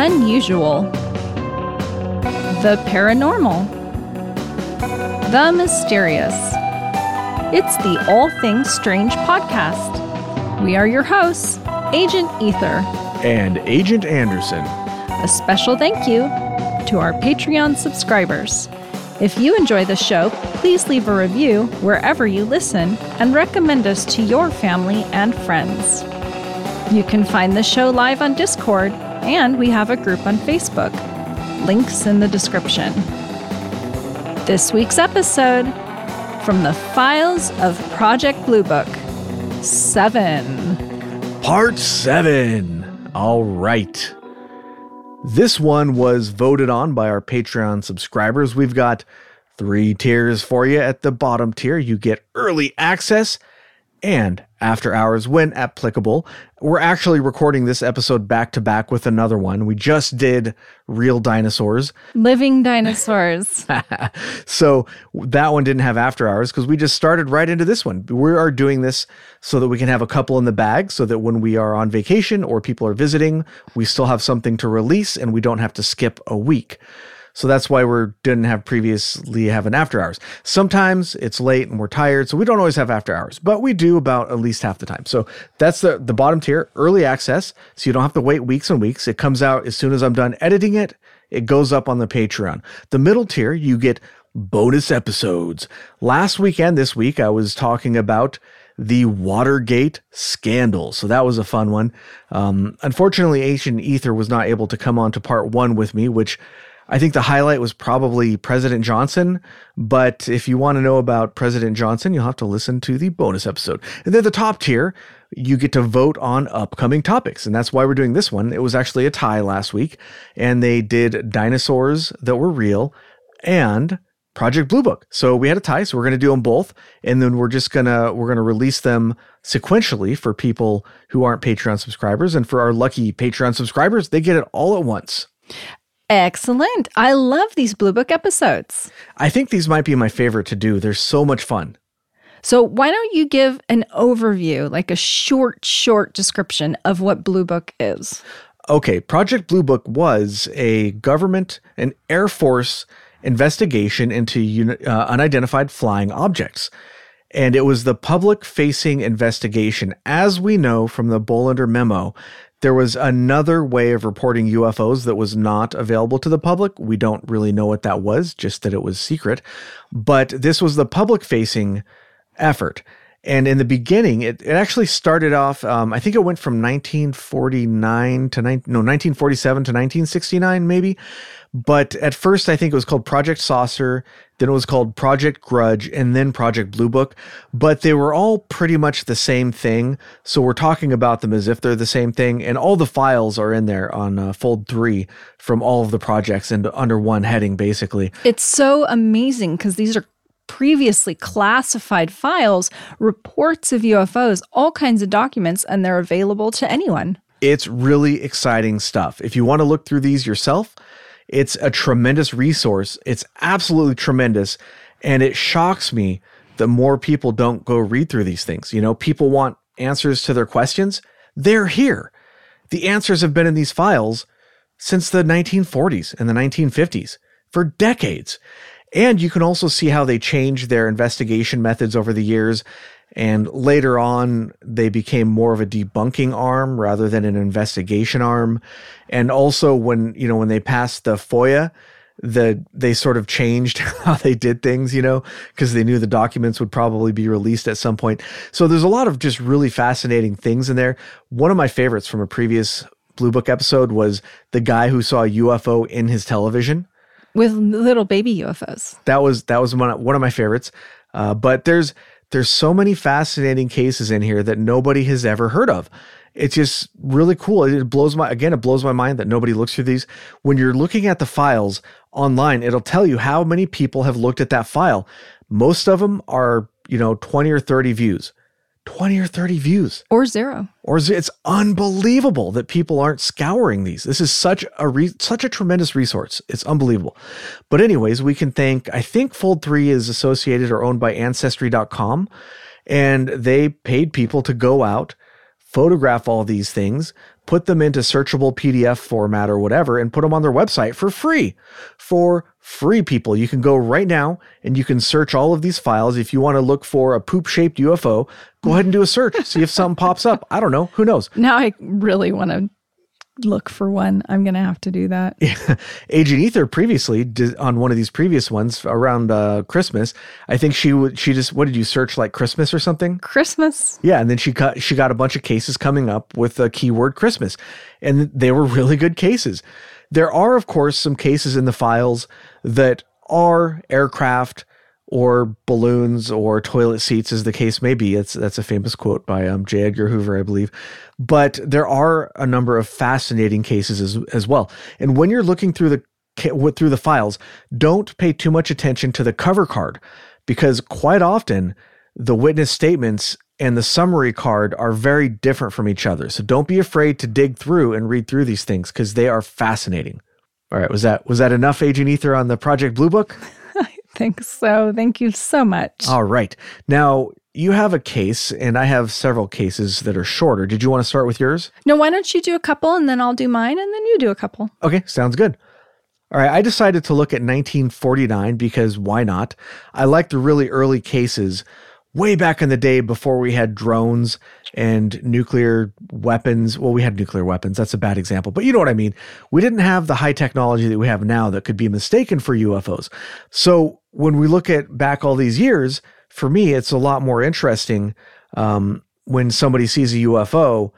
unusual, the paranormal, the mysterious. It's the All Things Strange podcast. We are your hosts, Agent Ether. And Agent Anderson. A special thank you to our Patreon subscribers. If you enjoy the show, please leave a review wherever you listen and recommend us to your family and friends. You can find the show live on Discord, and we have a group on Facebook. Links in the description. This week's episode from the files of Project Blue Book 7. Part 7. All right. This one was voted on by our Patreon subscribers. We've got three tiers for you. At the bottom tier, you get early access and after hours when applicable. We're actually recording this episode back to back with another one. We just did real dinosaurs, living dinosaurs. so that one didn't have after hours because we just started right into this one. We are doing this so that we can have a couple in the bag so that when we are on vacation or people are visiting, we still have something to release and we don't have to skip a week. So that's why we didn't have previously have an after hours. Sometimes it's late and we're tired, so we don't always have after hours, but we do about at least half the time. So that's the the bottom tier, early access, so you don't have to wait weeks and weeks. It comes out as soon as I'm done editing it. It goes up on the Patreon. The middle tier, you get bonus episodes. Last weekend, this week, I was talking about the Watergate scandal. So that was a fun one. Um, unfortunately, Agent Ether was not able to come on to part one with me, which I think the highlight was probably President Johnson. But if you want to know about President Johnson, you'll have to listen to the bonus episode. And then the top tier, you get to vote on upcoming topics. And that's why we're doing this one. It was actually a tie last week, and they did dinosaurs that were real and Project Blue Book. So we had a tie, so we're going to do them both, and then we're just gonna we're gonna release them sequentially for people who aren't Patreon subscribers, and for our lucky Patreon subscribers, they get it all at once. Excellent. I love these Blue Book episodes. I think these might be my favorite to do. They're so much fun. So, why don't you give an overview, like a short, short description of what Blue Book is? Okay, Project Blue Book was a government and Air Force investigation into uh, unidentified flying objects. And it was the public facing investigation. As we know from the Bolender memo, there was another way of reporting UFOs that was not available to the public. We don't really know what that was, just that it was secret. But this was the public facing effort. And in the beginning, it, it actually started off, um, I think it went from 1949 to, ni- no, 1947 to 1969, maybe. But at first, I think it was called Project Saucer, then it was called Project Grudge, and then Project Blue Book. But they were all pretty much the same thing. So we're talking about them as if they're the same thing. And all the files are in there on uh, Fold 3 from all of the projects and under one heading, basically. It's so amazing because these are previously classified files, reports of UFOs, all kinds of documents, and they're available to anyone. It's really exciting stuff. If you want to look through these yourself, it's a tremendous resource. It's absolutely tremendous. And it shocks me that more people don't go read through these things. You know, people want answers to their questions. They're here. The answers have been in these files since the 1940s and the 1950s for decades. And you can also see how they changed their investigation methods over the years and later on, they became more of a debunking arm rather than an investigation arm. And also, when you know when they passed the FOIA, the they sort of changed how they did things, you know, because they knew the documents would probably be released at some point. So there's a lot of just really fascinating things in there. One of my favorites from a previous Blue Book episode was the guy who saw a UFO in his television with little baby UFOs. That was that was one one of my favorites. Uh, but there's there's so many fascinating cases in here that nobody has ever heard of. It's just really cool. It blows my again, it blows my mind that nobody looks through these. When you're looking at the files online, it'll tell you how many people have looked at that file. Most of them are, you know, 20 or 30 views. 20 or 30 views. Or zero. Or it's unbelievable that people aren't scouring these. This is such a re- such a tremendous resource. It's unbelievable. But anyways we can thank i think fold 3 is associated or owned by ancestry.com and they paid people to go out photograph all these things put them into searchable PDF format or whatever, and put them on their website for free. For free people, you can go right now and you can search all of these files. If you want to look for a poop shaped UFO, go ahead and do a search, see if something pops up. I don't know. Who knows? Now I really want to look for one. I'm going to have to do that. Yeah. Agent Ether previously did on one of these previous ones around uh, Christmas. I think she would she just what did you search like Christmas or something? Christmas. Yeah, and then she got she got a bunch of cases coming up with the keyword Christmas, and they were really good cases. There are of course some cases in the files that are aircraft or balloons or toilet seats, as the case may be. It's that's a famous quote by um, J. Edgar Hoover, I believe. But there are a number of fascinating cases as, as well. And when you're looking through the through the files, don't pay too much attention to the cover card because quite often the witness statements and the summary card are very different from each other. So don't be afraid to dig through and read through these things because they are fascinating. All right, was that was that enough Agent Ether on the Project Blue Book? I think so. Thank you so much. All right. Now, you have a case, and I have several cases that are shorter. Did you want to start with yours? No, why don't you do a couple and then I'll do mine and then you do a couple? Okay, sounds good. All right, I decided to look at 1949 because why not? I like the really early cases way back in the day before we had drones and nuclear weapons. Well, we had nuclear weapons. That's a bad example, but you know what I mean. We didn't have the high technology that we have now that could be mistaken for UFOs. So when we look at back all these years, for me, it's a lot more interesting um, when somebody sees a UFO.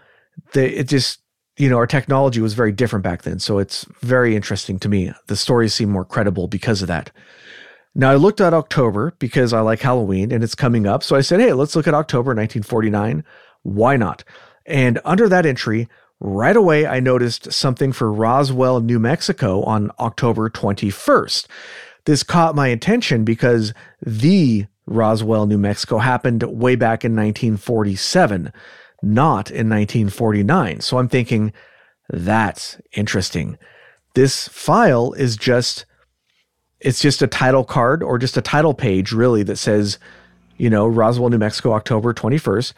That it just you know our technology was very different back then, so it's very interesting to me. The stories seem more credible because of that. Now, I looked at October because I like Halloween and it's coming up. So I said, hey, let's look at October 1949. Why not? And under that entry, right away, I noticed something for Roswell, New Mexico on October 21st. This caught my attention because the Roswell, New Mexico happened way back in 1947, not in 1949. So I'm thinking, that's interesting. This file is just it's just a title card or just a title page, really, that says, you know, Roswell, New Mexico, October 21st,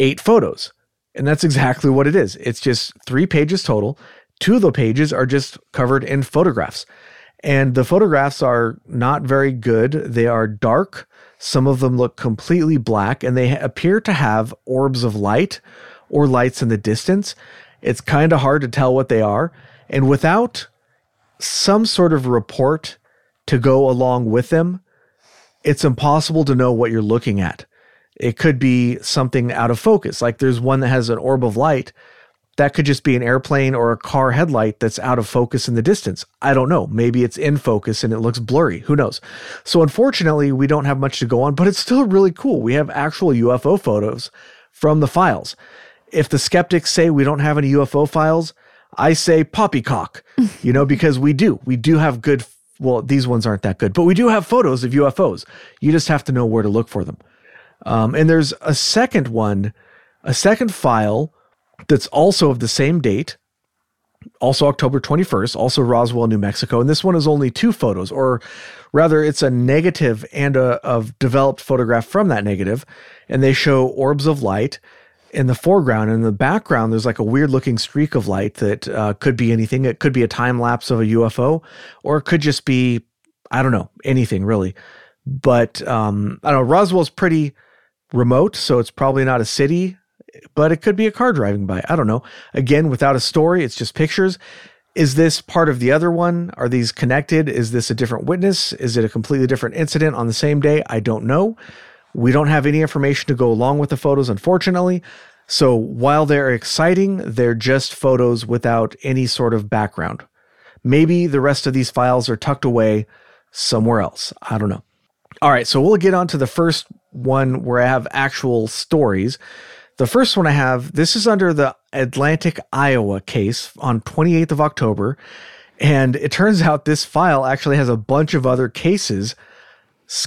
eight photos. And that's exactly what it is. It's just three pages total. Two of the pages are just covered in photographs. And the photographs are not very good. They are dark. Some of them look completely black and they appear to have orbs of light or lights in the distance. It's kind of hard to tell what they are. And without some sort of report to go along with them, it's impossible to know what you're looking at. It could be something out of focus. Like there's one that has an orb of light. That could just be an airplane or a car headlight that's out of focus in the distance. I don't know. Maybe it's in focus and it looks blurry. Who knows? So, unfortunately, we don't have much to go on, but it's still really cool. We have actual UFO photos from the files. If the skeptics say we don't have any UFO files, I say poppycock, you know, because we do. We do have good well, these ones aren't that good, but we do have photos of UFOs. You just have to know where to look for them. Um, and there's a second one, a second file that's also of the same date, also October 21st, also Roswell, New Mexico. And this one is only two photos, or rather, it's a negative and a, a developed photograph from that negative. negative, and they show orbs of light in the foreground. In the background, there's like a weird looking streak of light that uh, could be anything. It could be a time lapse of a UFO, or it could just be, I don't know, anything really. But um, I don't know. Roswell's pretty remote, so it's probably not a city, but it could be a car driving by. I don't know. Again, without a story, it's just pictures. Is this part of the other one? Are these connected? Is this a different witness? Is it a completely different incident on the same day? I don't know. We don't have any information to go along with the photos, unfortunately. So while they're exciting, they're just photos without any sort of background. Maybe the rest of these files are tucked away somewhere else. I don't know. All right, so we'll get on to the first one where I have actual stories. The first one I have, this is under the Atlantic, Iowa case on 28th of October. And it turns out this file actually has a bunch of other cases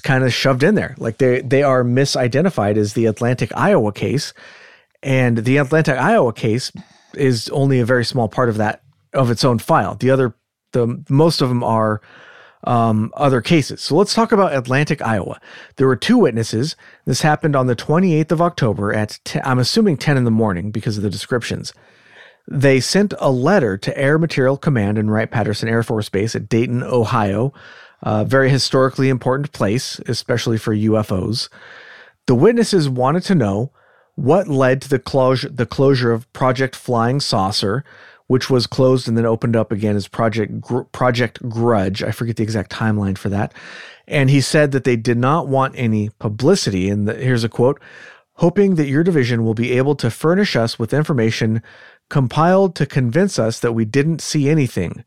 kind of shoved in there. Like they they are misidentified as the Atlantic Iowa case, and the Atlantic Iowa case is only a very small part of that of its own file. The other the most of them are um, other cases. So let's talk about Atlantic, Iowa. There were two witnesses. This happened on the 28th of October at, I'm assuming 10 in the morning because of the descriptions. They sent a letter to Air Materiel Command and Wright Patterson Air Force Base at Dayton, Ohio, a very historically important place, especially for UFOs. The witnesses wanted to know what led to the the closure of Project Flying Saucer, which was closed and then opened up again as Project Gr- Project Grudge. I forget the exact timeline for that. And he said that they did not want any publicity. And the, here's a quote hoping that your division will be able to furnish us with information compiled to convince us that we didn't see anything.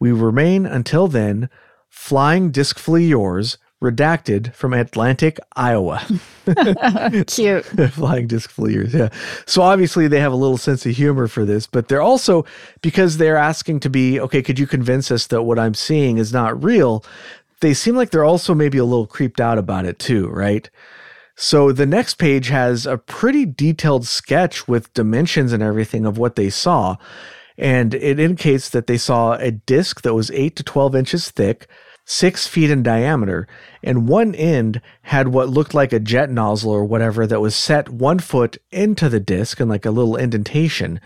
We remain until then flying discfully yours, redacted from Atlantic, Iowa. Cute. flying disc yours, yeah. So obviously they have a little sense of humor for this, but they're also because they're asking to be okay. Could you convince us that what I'm seeing is not real? They seem like they're also maybe a little creeped out about it too, right? So the next page has a pretty detailed sketch with dimensions and everything of what they saw. And it indicates that they saw a disc that was 8 to 12 inches thick, 6 feet in diameter, and one end had what looked like a jet nozzle or whatever that was set one foot into the disc and like a little indentation.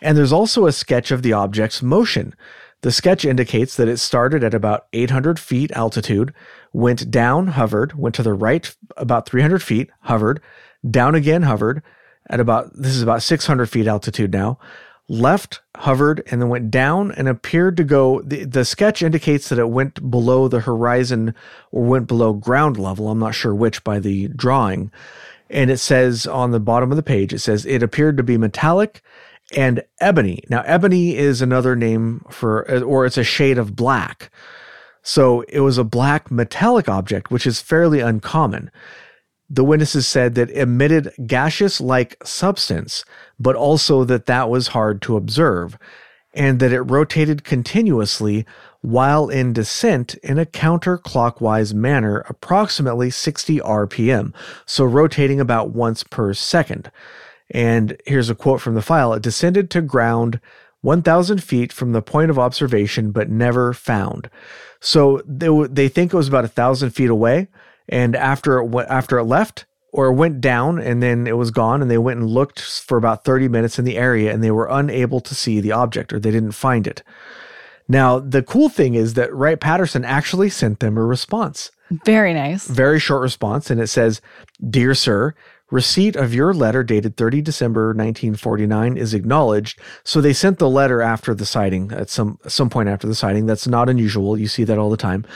And there's also a sketch of the object's motion. The sketch indicates that it started at about 800 feet altitude, went down, hovered, went to the right about 300 feet, hovered, down again, hovered at about, this is about 600 feet altitude now, left, hovered, and then went down and appeared to go. The, the sketch indicates that it went below the horizon or went below ground level. I'm not sure which by the drawing. And it says on the bottom of the page, it says it appeared to be metallic and ebony. Now, ebony is another name for, or it's a shade of black. So it was a black metallic object, which is fairly uncommon. The witnesses said that emitted gaseous like substance, but also that that was hard to observe, and that it rotated continuously while in descent in a counterclockwise manner, approximately 60 RPM, so rotating about once per second. And here's a quote from the file It descended to ground 1,000 feet from the point of observation, but never found. So they, they think it was about a thousand feet away. And after it, after it left or went down and then it was gone, and they went and looked for about 30 minutes in the area and they were unable to see the object or they didn't find it. Now, the cool thing is that Wright Patterson actually sent them a response. Very nice. Very short response. And it says, Dear Sir, Receipt of your letter dated 30 December 1949 is acknowledged. So they sent the letter after the sighting at some some point after the sighting. That's not unusual. You see that all the time.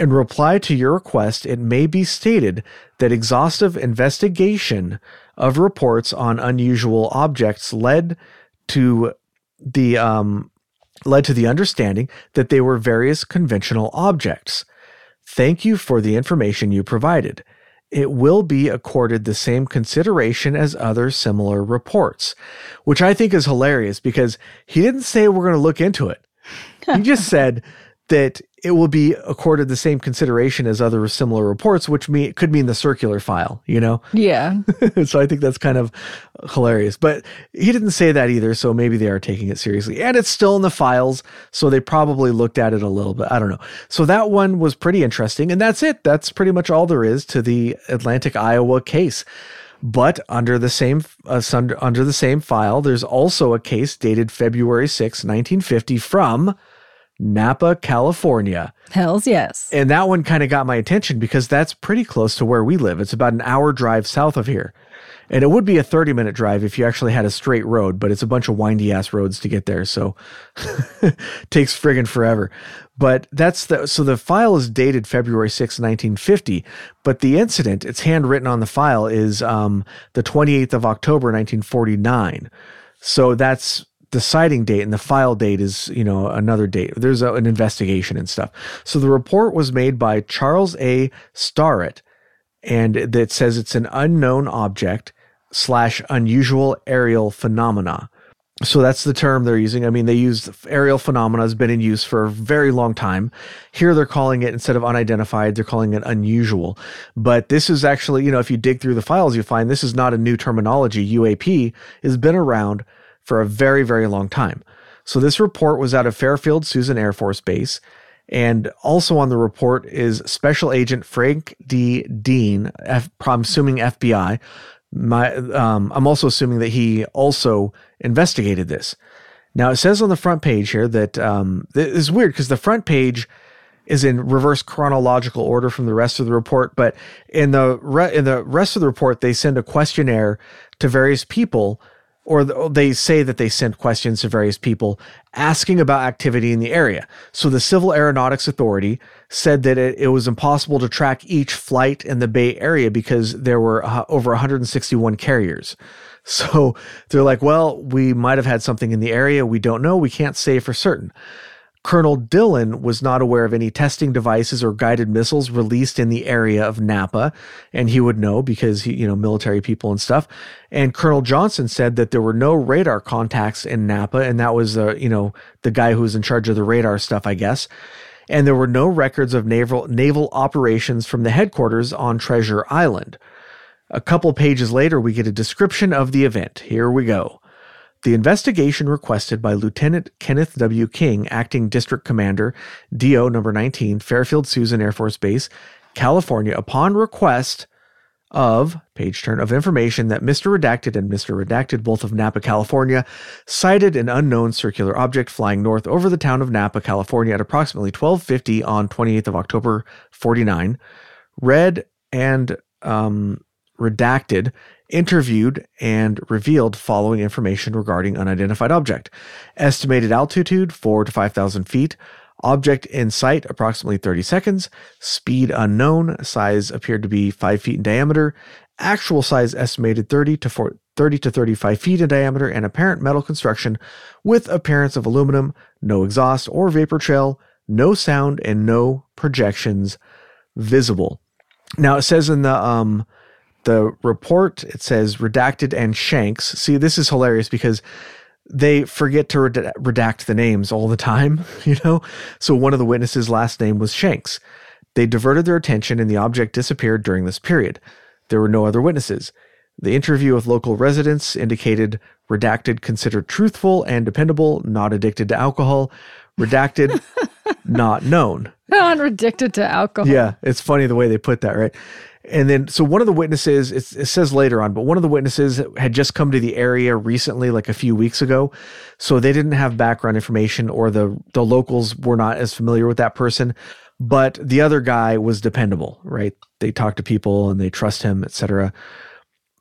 In reply to your request, it may be stated that exhaustive investigation of reports on unusual objects led to the um, led to the understanding that they were various conventional objects. Thank you for the information you provided it will be accorded the same consideration as other similar reports, which I think is hilarious because he didn't say we're going to look into it. He just said that it will be accorded the same consideration as other similar reports, which mean, could mean the circular file, you know? Yeah. so I think that's kind of hilarious. But he didn't say that either, so maybe they are taking it seriously. And it's still in the files, so they probably looked at it a little bit. I don't know. So that one was pretty interesting. And that's it. That's pretty much all there is to the Atlantic, Iowa case. But under the same uh, under, under the same file, there's also a case dated February 6, 1950 from Napa, California. Hells yes. And that one kind of got my attention because that's pretty close to where we live. It's about an hour drive south of here. And it would be a 30 minute drive if you actually had a straight road, but it's a bunch of windy ass roads to get there. So takes friggin' forever. But that's the, so the file is dated February 6, 1950. But the incident, it's handwritten on the file, is um, the 28th of October, 1949. So that's the sighting date and the file date is, you know, another date. There's a, an investigation and stuff. So the report was made by Charles A. Starrett, and that says it's an unknown object slash unusual aerial phenomena. So that's the term they're using. I mean, they use aerial phenomena has been in use for a very long time. Here they're calling it instead of unidentified, they're calling it unusual. But this is actually, you know, if you dig through the files, you find this is not a new terminology. UAP has been around for a very, very long time. So this report was out of Fairfield Suisun Air Force Base. And also on the report is Special Agent Frank D. Dean, F, I'm assuming FBI. My, um, I'm also assuming that he also investigated this. Now it says on the front page here that um, it's weird because the front page is in reverse chronological order from the rest of the report, but in the re- in the rest of the report they send a questionnaire to various people or they say that they sent questions to various people asking about activity in the area. So the Civil Aeronautics Authority said that it, it was impossible to track each flight in the Bay Area because there were uh, over 161 carriers. So they're like, well, we might have had something in the area. We don't know. We can't say for certain. Colonel Dillon was not aware of any testing devices or guided missiles released in the area of Napa, and he would know because he, you know, military people and stuff. And Colonel Johnson said that there were no radar contacts in Napa, and that was, uh, you know, the guy who was in charge of the radar stuff, I guess. And there were no records of naval naval operations from the headquarters on Treasure Island. A couple pages later, we get a description of the event. Here we go. The investigation requested by Lieutenant Kenneth W. King, Acting District Commander, DO number 19, Fairfield Suisun Air Force Base, California, upon request of page turn of information that Mr. Redacted and Mr. Redacted, both of Napa, California, sighted an unknown circular object flying north over the town of Napa, California at approximately 1250 on 28th of October 49. Red and um, redacted, interviewed, and revealed following information regarding unidentified object. Estimated altitude 4 to 5,000 feet. Object in sight approximately 30 seconds. Speed unknown. Size appeared to be 5 feet in diameter. Actual size estimated 30 to 4, 30 to 35 feet in diameter and apparent metal construction with appearance of aluminum, no exhaust or vapor trail, no sound, and no projections visible. Now it says in the um, the report it says redacted and Shanks. See, this is hilarious because they forget to redact the names all the time, you know? So one of the witnesses' last name was Shanks. They diverted their attention and the object disappeared during this period. There were no other witnesses. The interview with local residents indicated redacted considered truthful and dependable, not addicted to alcohol. Redacted, not known. Not addicted to alcohol. Yeah, it's funny the way they put that, right? And then, so one of the witnesses, it says later on, but one of the witnesses had just come to the area recently, like a few weeks ago. So they didn't have background information or the, the locals were not as familiar with that person. But the other guy was dependable, right? They talk to people and they trust him, etc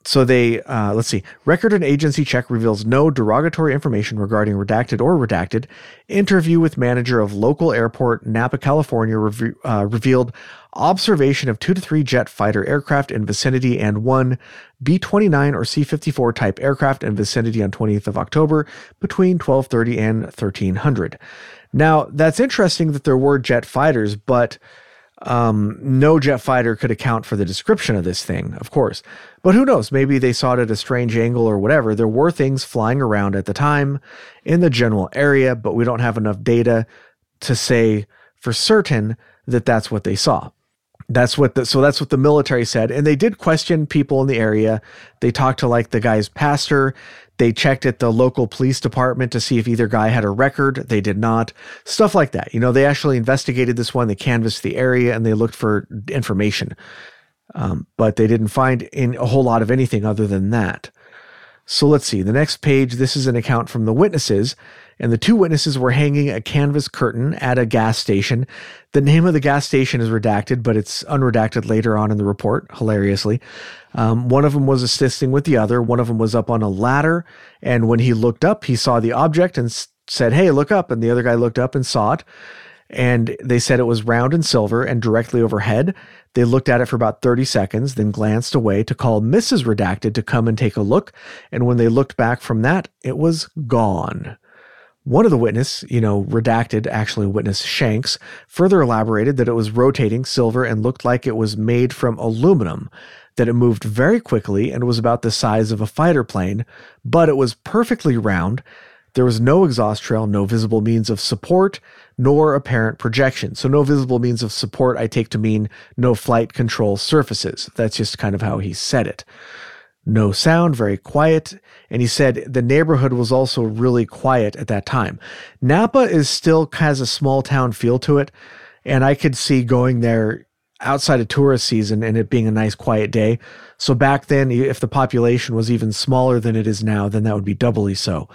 so they uh, let's see. Record and agency check reveals no derogatory information regarding redacted or redacted. Interview with manager of local airport napa california uh, revealed observation of two to three jet fighter aircraft in vicinity and one b-29 or c-54 type aircraft in vicinity on 20th of october between 1230 and 1300 now that's interesting that there were jet fighters but um, no jet fighter could account for the description of this thing, of course. But who knows? Maybe they saw it at a strange angle or whatever. There were things flying around at the time in the general area, but we don't have enough data to say for certain that that's what they saw. That's what the so that's what the military said, and they did question people in the area. They talked to like the guy's pastor. They checked at the local police department to see if either guy had a record. They did not. Stuff like that. You know, they actually investigated this one. They canvassed the area and they looked for information, um, but they didn't find in a whole lot of anything other than that. So let's see. The next page. This is an account from the witnesses and the two witnesses were hanging a canvas curtain at a gas station. The name of the gas station is redacted, but it's unredacted later on in the report, hilariously. Um, one of them was assisting with the other. One of them was up on a ladder, and when he looked up, he saw the object and said, Hey, look up. And the other guy looked up and saw it. And they said it was round and silver and directly overhead. They looked at it for about 30 seconds, then glanced away to call Mrs. Redacted to come and take a look. And when they looked back from that, it was gone. One of the witness, you know, redacted, actually witness Shanks, further elaborated that it was rotating silver and looked like it was made from aluminum, that it moved very quickly and was about the size of a fighter plane, but it was perfectly round. There was no exhaust trail, no visible means of support, nor apparent projection. So, no visible means of support, I take to mean no flight control surfaces. That's just kind of how he said it no sound, very quiet. And he said the neighborhood was also really quiet at that time. Napa is still has a small town feel to it. And I could see going there outside of tourist season and it being a nice quiet day. So back then, if the population was even smaller than it is now, then that would be doubly so.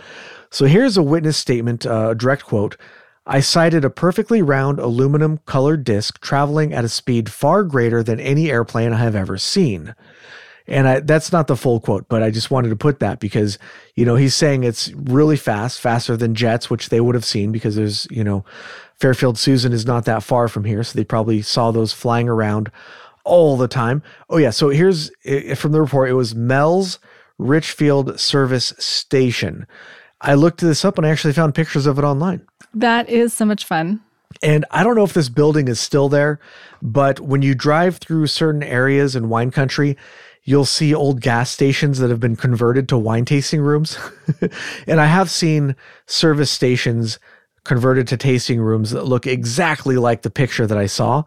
So here's a witness statement, uh, a direct quote. I sighted a perfectly round aluminum colored disc traveling at a speed far greater than any airplane I have ever seen. And I, that's not the full quote, but I just wanted to put that because, you know, he's saying it's really fast, faster than jets, which they would have seen because there's, you know, Fairfield Suisun is not that far from here. So they probably saw those flying around all the time. Oh, yeah. So here's from the report it was Mel's Richfield Service Station. I looked this up and I actually found pictures of it online. That is so much fun. And I don't know if this building is still there, but when you drive through certain areas in wine country, you'll see old gas stations that have been converted to wine tasting rooms. and I have seen service stations converted to tasting rooms that look exactly like the picture that I saw.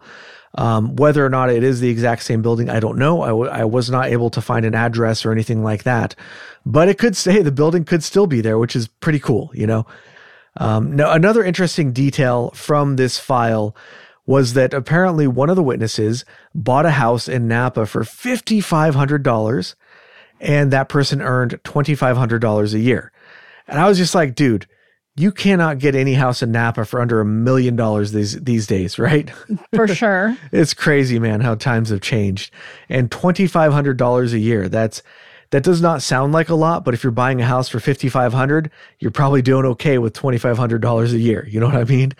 Um, whether or not it is the exact same building, I don't know. I, w- I was not able to find an address or anything like that, but it could say the building could still be there, which is pretty cool, you know. Um, now, another interesting detail from this file was that apparently one of the witnesses bought a house in Napa for $5,500 and that person earned $2,500 a year. And I was just like, dude, you cannot get any house in Napa for under a million dollars these these days, right? For sure. it's crazy, man, how times have changed. And $2,500 a year, that's that does not sound like a lot, but if you're buying a house for 5500 you're probably doing okay with $2,500 a year. You know what I mean?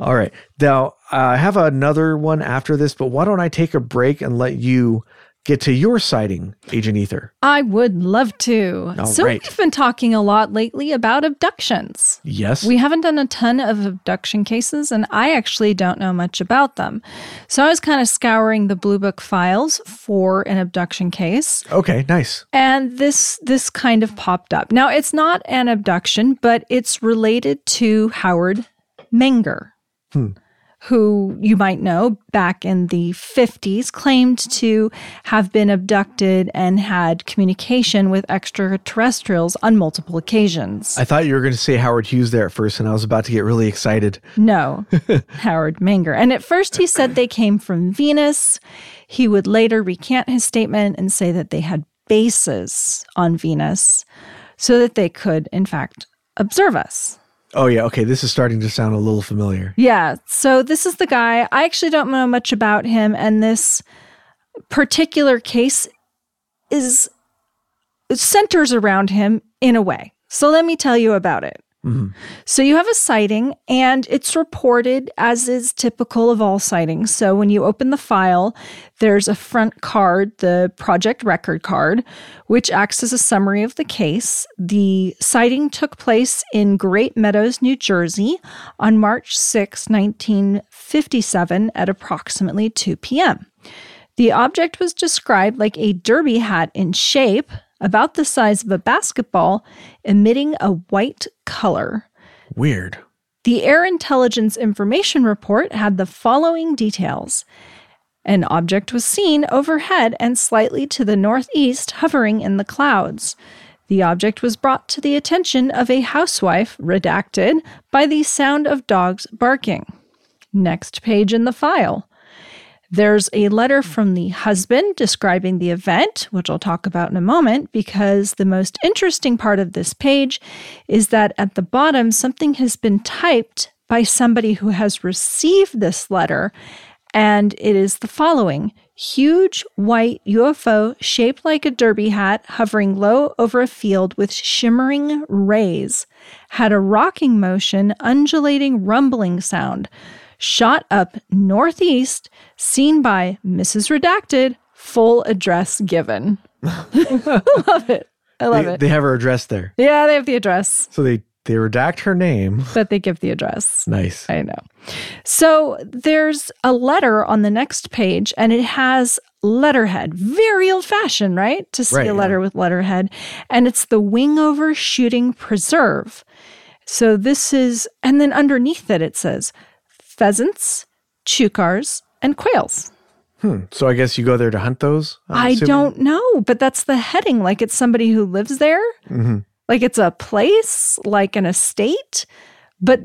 All right. Now, I have another one after this, but why don't I take a break and let you get to your sighting, Agent Ether? I would love to. All so, right. we've been talking a lot lately about abductions. Yes. We haven't done a ton of abduction cases, and I actually don't know much about them. So, I was kind of scouring the Blue Book files for an abduction case. okay, nice. and this this kind of popped up. Now it's not an abduction, but it's related to Howard Menger, Hmm. who you might know back in the 50s claimed to have been abducted and had communication with extraterrestrials on multiple occasions. I thought you were going to say Howard Hughes there at first, and I was about to get really excited. No, Howard Menger. And at first he said they came from Venus. He would later recant his statement and say that they had bases on Venus so that they could, in fact, observe us. Oh, yeah. Okay. This is starting to sound a little familiar. Yeah. So this is the guy. I actually don't know much about him. And this particular case is centers around him in a way. So let me tell you about it. Mm-hmm. So you have a sighting, and it's reported as is typical of all sightings. So when you open the file, there's a front card, the project record card, which acts as a summary of the case. The sighting took place in Great Meadows, New Jersey on March 6, 1957 at approximately 2 p.m. The object was described like a derby hat in shape, about the size of a basketball, emitting a white color. Weird. The Air Intelligence Information Report had the following details. An object was seen overhead and slightly to the northeast, hovering in the clouds. The object was brought to the attention of a housewife, redacted, by the sound of dogs barking. Next page in the file. There's a letter from the husband describing the event, which I'll talk about in a moment, because the most interesting part of this page is that at the bottom, something has been typed by somebody who has received this letter, and it is the following. Huge white UFO shaped like a derby hat hovering low over a field with shimmering rays, had a rocking motion, undulating rumbling sound shot up northeast, seen by Mrs. Redacted, full address given. love it. I love They, it. they have her address there. yeah, they have the address, So they, they redact her name. but they give the address. Nice. I know. So there's a letter on the next page, and it has letterhead, very old fashioned, right? To see Right, a yeah. letter with letterhead. And it's the Wingover Shooting Preserve. So this is, and then underneath it, it says pheasants, chukars, and quails. Hmm. So I guess you go there to hunt those? I'm I assuming? don't know, but that's the heading. Like it's somebody who lives there, Mhm. like it's a place, like an estate, but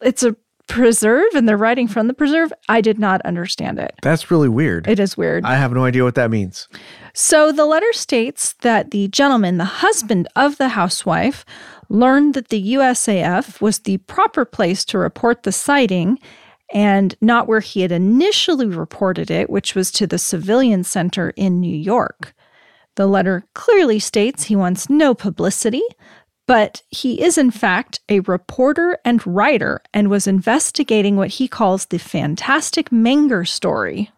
it's a preserve and they're writing from the preserve. I did not understand it. That's really weird. It is weird. I have no idea what that means. So the letter states that the gentleman, the husband of the housewife, learned that the USAF was the proper place to report the sighting and not where he had initially reported it, which was to the civilian center in New York. The letter clearly states he wants no publicity, but he is in fact a reporter and writer and was investigating what he calls the fantastic Menger story.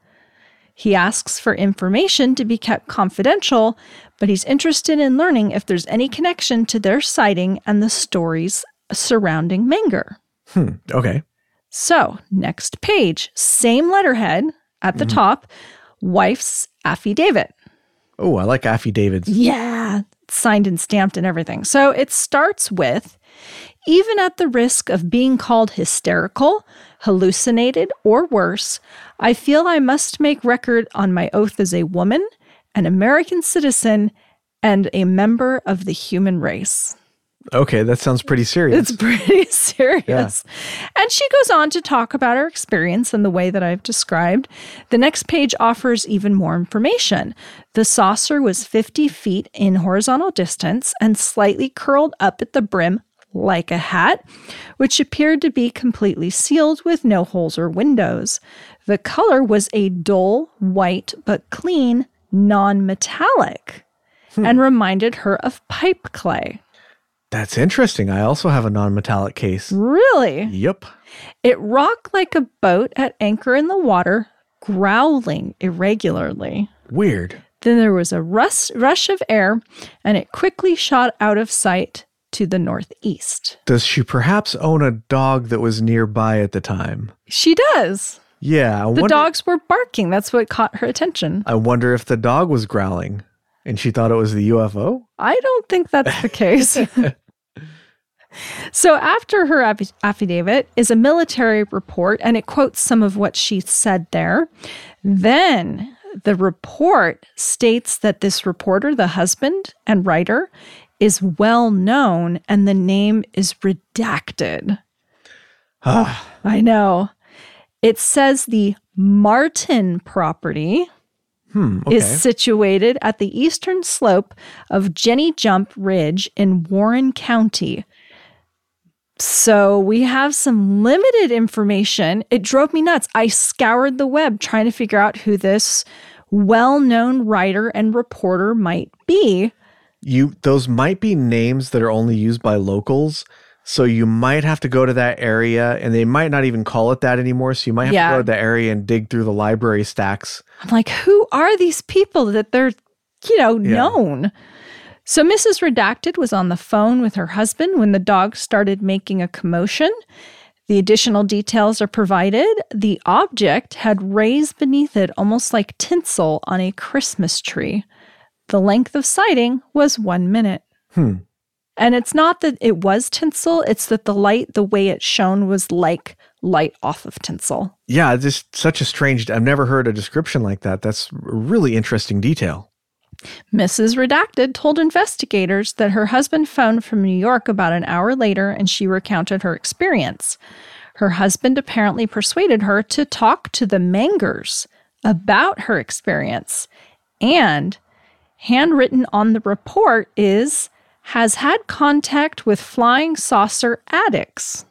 He asks for information to be kept confidential, but he's interested in learning if there's any connection to their sighting and the stories surrounding Menger. Hmm. Okay. So, next page, same letterhead at the mm-hmm. top, wife's affidavit. Oh, I like affidavits. Yeah, signed and stamped and everything. So it starts with even at the risk of being called hysterical, hallucinated, or worse, I feel I must make record on my oath as a woman, an American citizen, and a member of the human race. Okay, that sounds pretty serious. It's pretty serious. Yeah. And she goes on to talk about her experience in the way that I've described. The next page offers even more information. The saucer was 50 feet in horizontal distance and slightly curled up at the brim like a hat, which appeared to be completely sealed with no holes or windows. The color was a dull white but clean, non metallic, hmm. and reminded her of pipe clay. That's interesting. I also have a non metallic case. Really? Yep. It rocked like a boat at anchor in the water, growling irregularly. Weird. Then there was a rush, rush of air, and it quickly shot out of sight to the northeast. Does she perhaps own a dog that was nearby at the time? She does. Yeah. I the wonder, dogs were barking. That's what caught her attention. I wonder if the dog was growling and she thought it was the UFO? I don't think that's the case. so, after her affidavit is a military report, and it quotes some of what she said there. Then the report states that this reporter, the husband and writer, is well known and the name is redacted. I know. It says the Martin property hmm, okay. is situated at the eastern slope of Jenny Jump Ridge in Warren County. So we have some limited information. It drove me nuts. I scoured the web trying to figure out who this well-known writer and reporter might be. You those might be names that are only used by locals. So you might have to go to that area and they might not even call it that anymore. So you might have yeah. to go to the area and dig through the library stacks. I'm like, who are these people that they're, you know, yeah. known? So Mrs. Redacted was on the phone with her husband when the dog started making a commotion. The additional details are provided. The object had raised beneath it almost like tinsel on a Christmas tree. The length of sighting was one minute. Hmm. And it's not that it was tinsel, it's that the light, the way it shone, was like light off of tinsel. Yeah, just such a strange, I've never heard a description like that. That's a really interesting detail. Mrs. Redacted told investigators that her husband phoned from New York about an hour later and she recounted her experience. Her husband apparently persuaded her to talk to the Mengers about her experience. And handwritten on the report is has had contact with flying saucer addicts.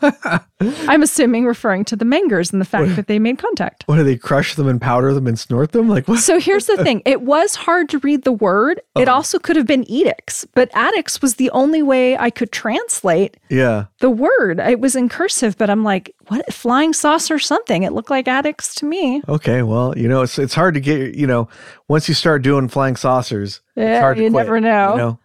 I'm assuming referring to the Mengers and the fact what, that they made contact. What do they crush them and powder them and snort them? Like what? So here's the thing: it was hard to read the word. Uh-huh. It also could have been edicts, but addicts was the only way I could translate. Yeah. The word it was in cursive, but I'm like, what? Flying saucer something? It looked like addicts to me. Okay, well, you know, it's it's hard to get. You know, once you start doing flying saucers, yeah, you quit, never know. You know?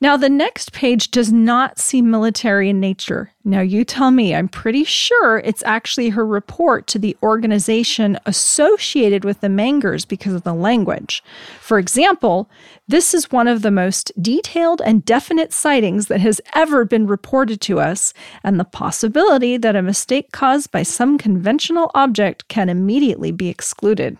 Now, the next page does not seem military in nature. Now, you tell me, I'm pretty sure it's actually her report to the organization associated with the Mengers because of the language. For example, this is one of the most detailed and definite sightings that has ever been reported to us, and the possibility that a mistake caused by some conventional object can immediately be excluded.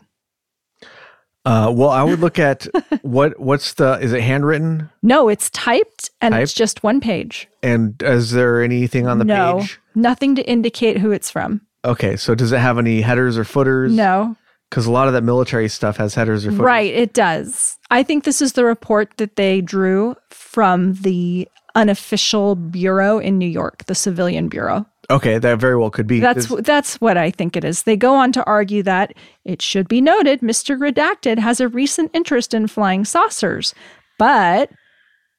Uh, well, I would look at what what's the is it handwritten? No, it's typed and typed? it's just one page. And is there anything on the page? no, page? Nothing to indicate who it's from. Okay, so does it have any headers or footers? No. Because a lot of that military stuff has headers or footers. Right, it does. I think this is the report that they drew from the unofficial bureau in New York, the Civilian Bureau. Okay, that very well could be. That's This- that's what I think it is. They go on to argue that it should be noted Mr. Redacted has a recent interest in flying saucers, but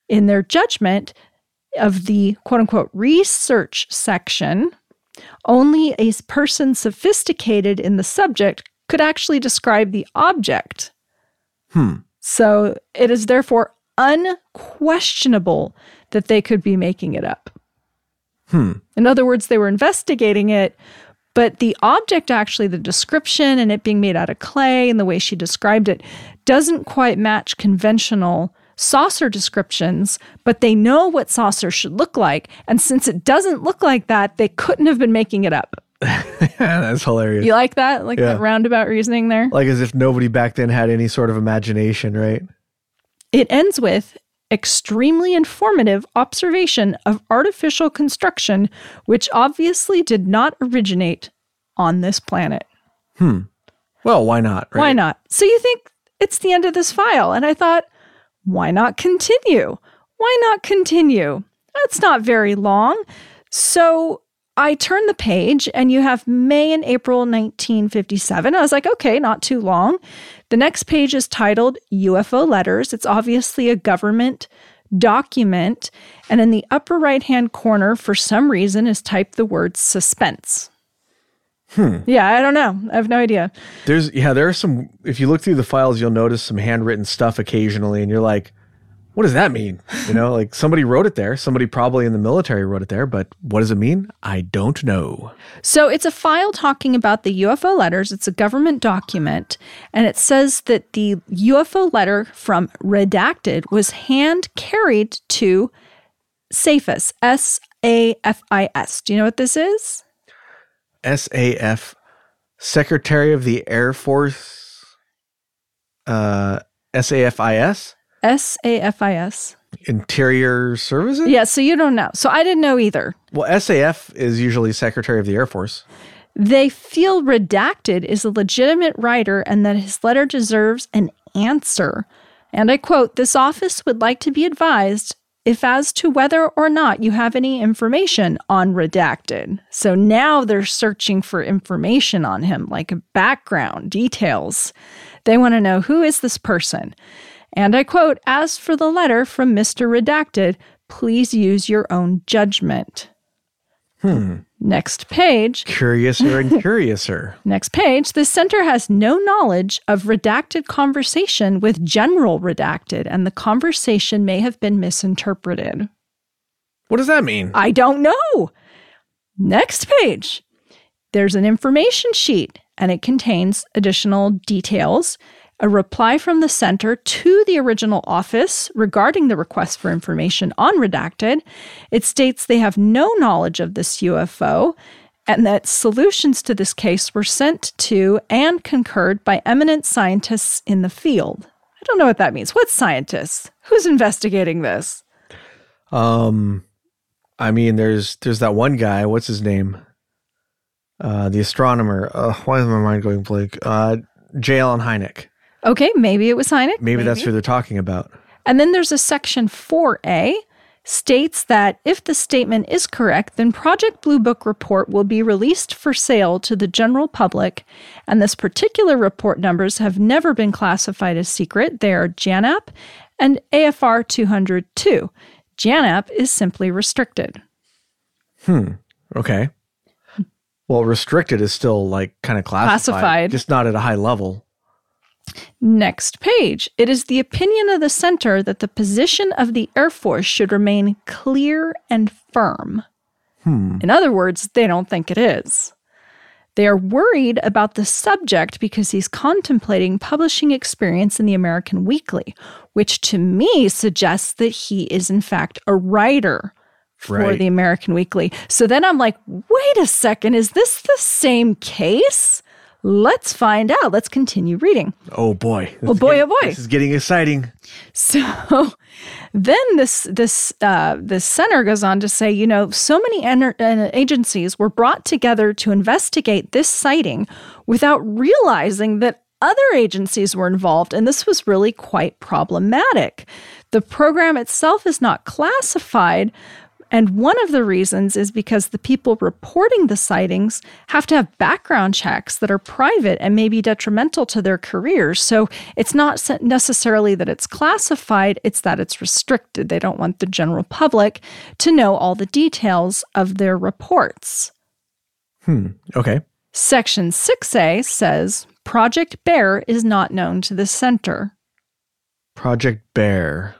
in their judgment of the quote unquote research section, only a person sophisticated in the subject could actually describe the object. Hmm. So it is therefore unquestionable that they could be making it up. Hmm. In other words, they were investigating it, but the object, actually, the description and it being made out of clay and the way she described it, doesn't quite match conventional saucer descriptions, but they know what saucer should look like. And since it doesn't look like that, they couldn't have been making it up. That's hilarious. You like that? Like Yeah. that roundabout reasoning there? Like as if nobody back then had any sort of imagination, right? It ends with extremely informative observation of artificial construction, which obviously did not originate on this planet. Hmm. Well, why not? Right? Why not? So you think it's the end of this file. And I thought, why not continue? Why not continue? That's not very long. So I turn the page and you have May and April 1957. I was like, okay, not too long. The next page is titled UFO Letters. It's obviously a government document. And in the upper right hand corner, for some reason, is typed the word suspense. Hmm. Yeah, I don't know. I have no idea. There's yeah, there are some if you look through the files, you'll notice some handwritten stuff occasionally, and you're like, what does that mean? You know, like somebody wrote it there. Somebody probably in the military wrote it there, but what does it mean? I don't know. So it's a file talking about the UFO letters. It's a government document, and it says that the UFO letter from Redacted was hand carried to SAFIS, S A F I S. Do you know what this is? SAF Secretary of the Air Force uh SAFIS S A F I S. Interior Services? Yeah, so you don't know. So I didn't know either. Well, SAF is usually Secretary of the Air Force. They feel Redacted is a legitimate writer and that his letter deserves an answer. And I quote This office would like to be advised if as to whether or not you have any information on Redacted. So now they're searching for information on him, like background, details. They want to know who is this person? And I quote As for the letter from Mr. Redacted, please use your own judgment. Hmm. Next page. Curiouser and curiouser. Next page, the center has no knowledge of redacted conversation with general redacted, and the conversation may have been misinterpreted. What does that mean? I don't know. Next page, there's an information sheet, and it contains additional details. A reply from the center to the original office regarding the request for information on redacted. It states they have no knowledge of this UFO and that solutions to this case were sent to and concurred by eminent scientists in the field. I don't know what that means. What scientists? Who's investigating this? Um, I mean, there's there's that one guy. What's his name? Uh, the astronomer. Uh, why is my mind going blank? Uh, J. Allen Hynek. Okay, maybe it was Hynek. Maybe, that's who they're talking about. And then there's a section 4A states that if the statement is correct, then Project Blue Book report will be released for sale to the general public. And this particular report numbers have never been classified as secret. They are JANAP and AFR 202. JANAP is simply restricted. Hmm. Okay. Well, restricted is still like kind of classified, Classified. just not at a high level. Next page. It is the opinion of the center that the position of the Air Force should remain clear and firm. Hmm. In other words, they don't think it is. They are worried about the subject because he's contemplating publishing experience in the American Weekly, which to me suggests that he is, in fact, a writer for Right. the American Weekly. So then I'm like, wait a second, is this the same case? Let's find out. Let's continue reading. Oh boy. Oh boy, oh boy. This is getting exciting. So then this this uh, this center goes on to say, you know, so many uh, agencies were brought together to investigate this sighting without realizing that other agencies were involved, and this was really quite problematic. The program itself is not classified, and one of the reasons is because the people reporting the sightings have to have background checks that are private and may be detrimental to their careers. So it's not necessarily that it's classified, it's that it's restricted. They don't want the general public to know all the details of their reports. Hmm. Okay. Section 6A says Project Bear is not known to the center. Project Bear.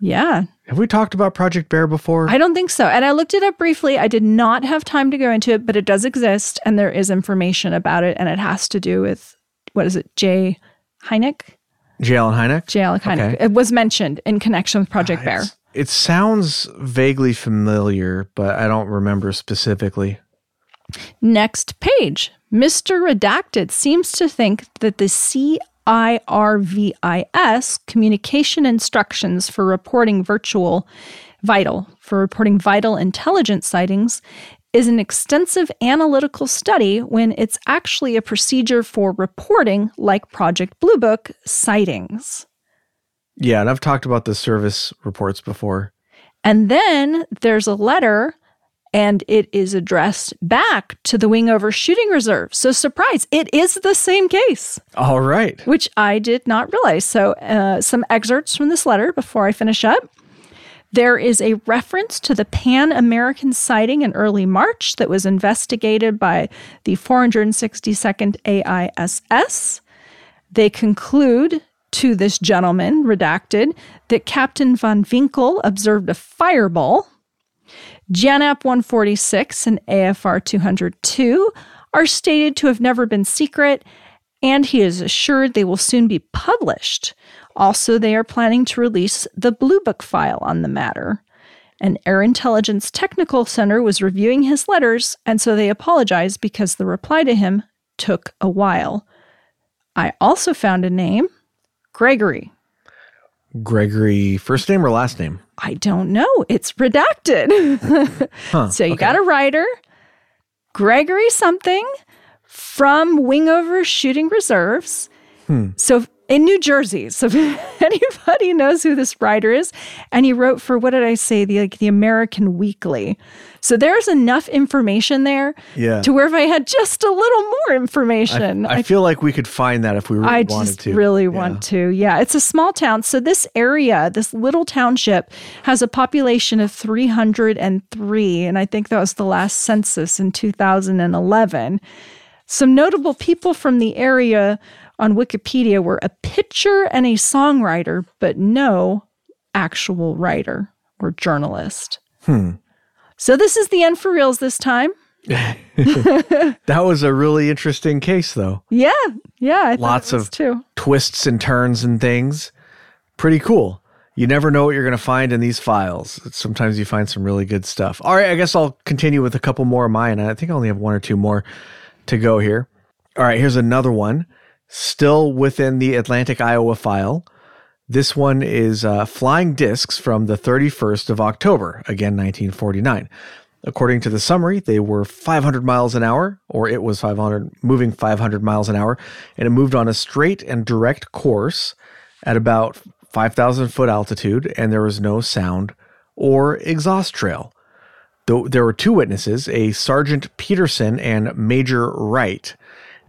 Yeah. Have we talked about Project Bear before? I don't think so. And I looked it up briefly. I did not have time to go into it, but it does exist and there is information about it. And it has to do with, what is it, J. Hynek? J. Allen Hynek? J. Allen Hynek. Okay. It was mentioned in connection with Project Bear. It sounds vaguely familiar, but I don't remember specifically. Next page. Mr. Redacted seems to think that the C IRVIS, Communication Instructions for Reporting Virtual Vital, for reporting vital intelligence sightings, is an extensive analytical study when it's actually a procedure for reporting, like Project Blue Book, sightings. Yeah, and I've talked about the service reports before. And then there's a letter and it is addressed back to the Wingover Shooting Reserve. So, surprise, it is the same case. All right. Which I did not realize. So, uh, some excerpts from this letter before I finish up. There is a reference to the Pan American sighting in early March that was investigated by the 462nd AISS. They conclude to this gentleman, redacted, that Captain Van Winkle observed a fireball JANAP 146 and AFR 202 are stated to have never been secret, and he is assured they will soon be published. Also, they are planning to release the Blue Book file on the matter. An Air Intelligence Technical Center was reviewing his letters, and so they apologized because the reply to him took a while. I also found a name Gregory. Gregory, first name or last name? I don't know. It's redacted. huh, so you okay. got a writer, Gregory something from Wingover Shooting Reserves. Hmm. So in New Jersey. So if anybody knows who this writer is, and he wrote for what did I say the like the American Weekly. So there's enough information there yeah. to where if I had just a little more information, I, I feel like we could find that if we really wanted to. I wanted just to. really yeah. want to. Yeah, it's a small town. So this area, this little township, has a population of 303, and I think that was the last census in 2011. Some notable people from the area on Wikipedia were a pitcher and a songwriter, but no actual writer or journalist. Hmm. So this is the end for reals this time. that was a really interesting case, though. Yeah, yeah. Lots of too. twists and turns and things. Pretty cool. You never know what you're going to find in these files. Sometimes you find some really good stuff. All right, I guess I'll continue with a couple more of mine. I think I only have one or two more to go here. All right, here's another one still within the Atlantic, Iowa file. This one is uh, flying discs from the 31st of October, again 1949. According to the summary, they were 500 miles an hour, or it was 500, moving 500 miles an hour, and it moved on a straight and direct course at about 5,000 foot altitude, and there was no sound or exhaust trail. Though there were two witnesses, a Sergeant Peterson and Major Wright.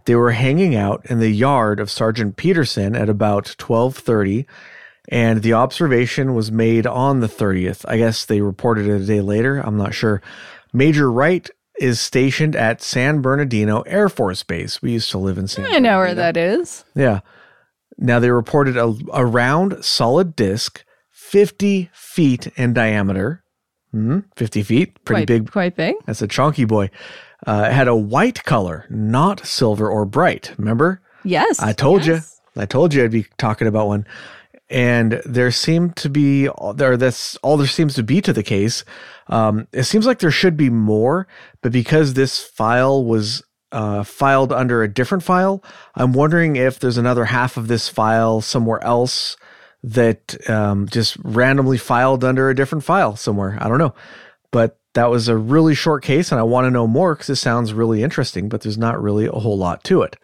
They were hanging out in the yard of Sergeant Peterson at about 12:30 and the observation was made on the 30th. I guess they reported it a day later, I'm not sure. Major Wright is stationed at San Bernardino Air Force Base. We used to live in San I know where that is. Yeah. Now they reported a, a round solid disc 50 feet in diameter. Mm, 50 feet, pretty quite, big. Quite big. That's a chunky boy. Uh, it had a white color, not silver or bright. Remember? Yes. I told yes. you. I told you I'd be talking about one. And there seemed to be there. That's all there seems to be to the case. Um, it seems like there should be more, but because this file was uh, filed under a different file, I'm wondering if there's another half of this file somewhere else that um, just randomly filed under a different file somewhere. I don't know, but that was a really short case, and I want to know more because it sounds really interesting, but there's not really a whole lot to it.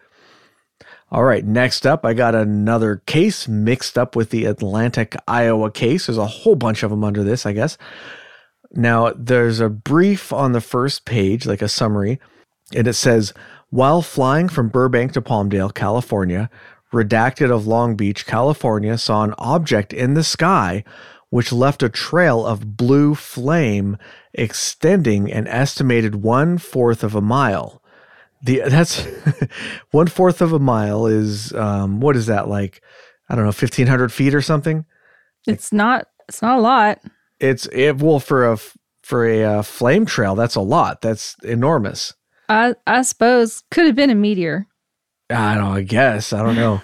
All right, next up, I got another case mixed up with the Atlantic, Iowa case. There's a whole bunch of them under this, I guess. Now, there's a brief on the first page, like a summary, and it says While flying from Burbank to Palmdale, California, redacted of Long Beach, California, saw an object in the sky which left a trail of blue flame extending an estimated one fourth of a mile. The that's one fourth of a mile is um, what is that like? I don't know, fifteen hundred feet or something. It's not. It's not a lot. It's it well for a for a uh, flame trail. That's a lot. That's enormous. I I suppose could have been a meteor. I don't. I guess I don't know.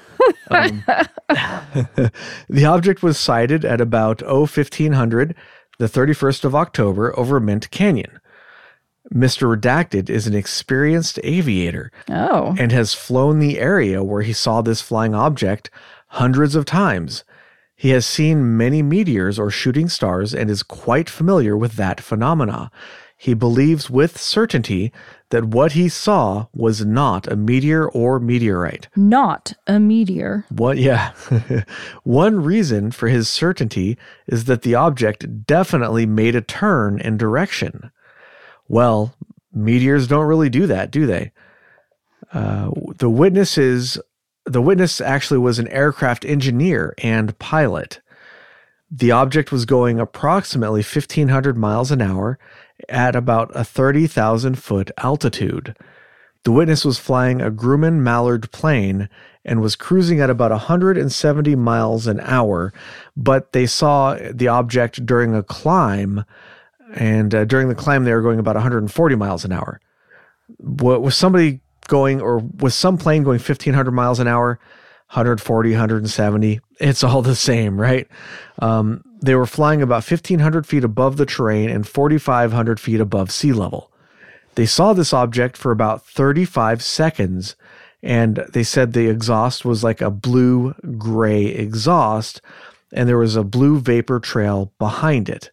Um, the object was sighted at about 1500, the 31st of October, over Mint Canyon. Mr. Redacted is an experienced aviator Oh. and has flown the area where he saw this flying object hundreds of times. He has seen many meteors or shooting stars and is quite familiar with that phenomena. He believes with certainty that what he saw was not a meteor or meteorite. Not a meteor. What? Yeah. One reason for his certainty is that the object definitely made a turn in direction. Well, meteors don't really do that, do they? Uh, the witness is the witness actually was an aircraft engineer and pilot. The object was going approximately 1,500 miles an hour at about a 30,000 foot altitude. The witness was flying a Grumman Mallard plane and was cruising at about 170 miles an hour, but they saw the object during a climb, and uh, during the climb, they were going about 140 miles an hour. What was somebody going, or was some plane going 1500 miles an hour, 140, 170? It's all the same, right? Um, they were flying about 1500 feet above the terrain and 4500 feet above sea level. They saw this object for about 35 seconds, and they said the exhaust was like a blue gray exhaust, and there was a blue vapor trail behind it.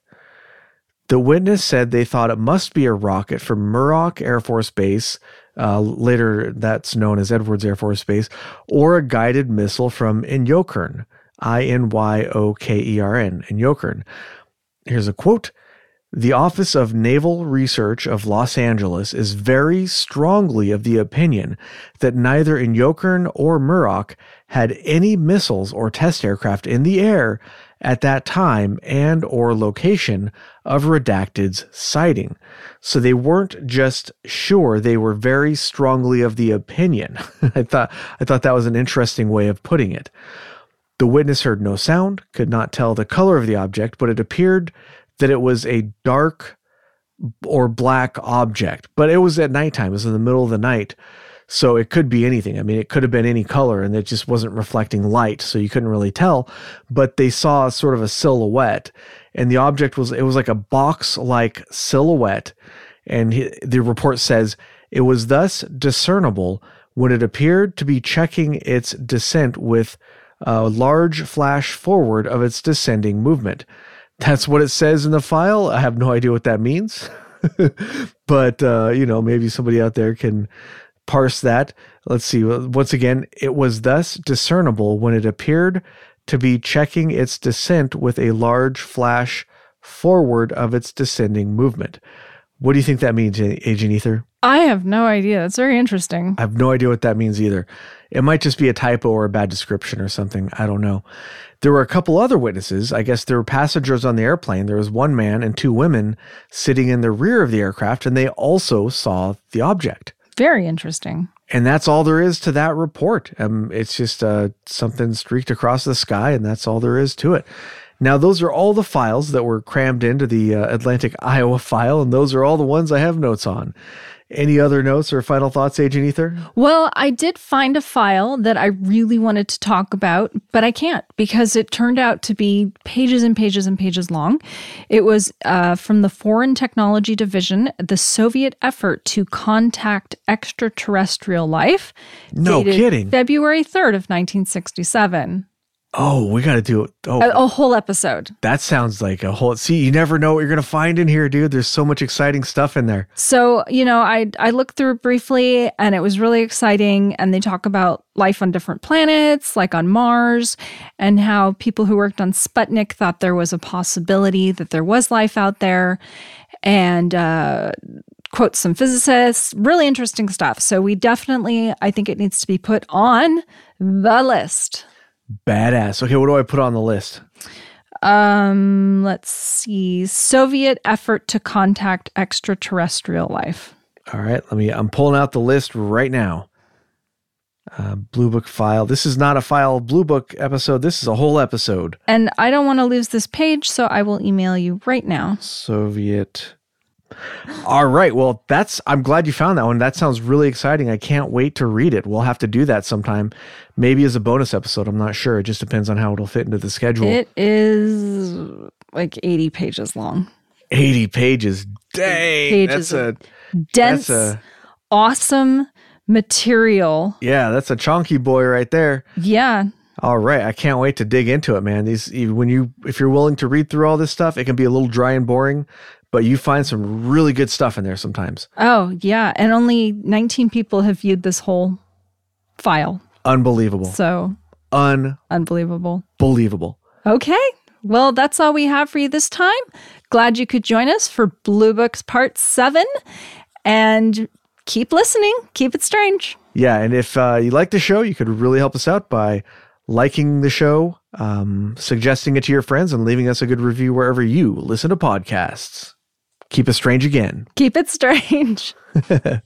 The witness said they thought it must be a rocket from Muroc Air Force Base, uh, later that's known as Edwards Air Force Base, or a guided missile from Inyokern, I N Y O K E R N, Inyokern. Here's a quote. The Office of Naval Research of Los Angeles is very strongly of the opinion that neither Inyokern or Muroc had any missiles or test aircraft in the air at that time and or location of redacted's sighting. So they weren't just sure they were very strongly of the opinion. I thought i thought that was an interesting way of putting it the witness heard no sound could not tell the color of the object but it appeared that it was a dark or black object but it was at nighttime it was in the middle of the night so it could be anything. I mean, it could have been any color and it just wasn't reflecting light. So you couldn't really tell, but they saw sort of a silhouette and the object was, it was like a box like silhouette. And he, the report says it was thus discernible when it appeared to be checking its descent with a large flash forward of its descending movement. That's what it says in the file. I have no idea what that means. but, uh, you know, maybe somebody out there can parse that. Let's see. Once again, it was thus discernible when it appeared to be checking its descent with a large flash forward of its descending movement. What do you think that means, Agent Ether? I have no idea. That's very interesting. I have no idea what that means either. It might just be a typo or a bad description or something. I don't know. There were a couple other witnesses. I guess there were passengers on the airplane. There was one man and two women sitting in the rear of the aircraft, and they also saw the object. Very interesting. And that's all there is to that report. Um, it's just uh, something streaked across the sky, and that's all there is to it. Now, those are all the files that were crammed into the uh, Atlantic, Iowa file, and those are all the ones I have notes on. Any other notes or final thoughts, Agent Ether? Well, I did find a file that I really wanted to talk about, but I can't because it turned out to be pages and pages and pages long. It was uh, from the Foreign Technology Division, the Soviet effort to contact extraterrestrial life. No dated kidding. February 3rd of 1967. Oh, we got to do. Oh, A, a whole episode. that sounds like a whole. See, you never know what you're going to find in here, dude. There's so much exciting stuff in there. So, you know, I I looked through it briefly and it was really exciting and they talk about life on different planets, like on Mars, and how people who worked on Sputnik thought there was a possibility that there was life out there and uh quote some physicists, really interesting stuff. So we definitely I think it needs to be put on the list. Badass. Okay, what do I put on the list? Um, let's see. Soviet effort to contact extraterrestrial life. All right, let me. I'm pulling out the list right now. Uh, Blue Book file. This is not a file Blue Book episode. This is a whole episode. And I don't want to lose this page, so I will email you right now. Soviet. All right. Well, that's. I'm glad you found that one. That sounds really exciting. I can't wait to read it. We'll have to do that sometime, maybe as a bonus episode. I'm not sure. It just depends on how it'll fit into the schedule. It is like 80 pages long. 80 pages. Dang. Pages that's a. Dense, That's a. awesome material. Yeah, that's a chonky boy right there. Yeah. All right, I can't wait to dig into it, man. These when you if you're willing to read through all this stuff, it can be a little dry and boring, but you find some really good stuff in there sometimes. Oh, yeah. And only 19 people have viewed this whole file. Unbelievable. So un- Unbelievable. unbelievable. Okay. Well, that's all we have for you this time. Glad you could join us for Blue Books Part 7. And keep listening. Keep it strange. Yeah, and if uh, you like the show, you could really help us out by liking the show, um, suggesting it to your friends, and leaving us a good review wherever you listen to podcasts. Keep it strange again. Keep it strange.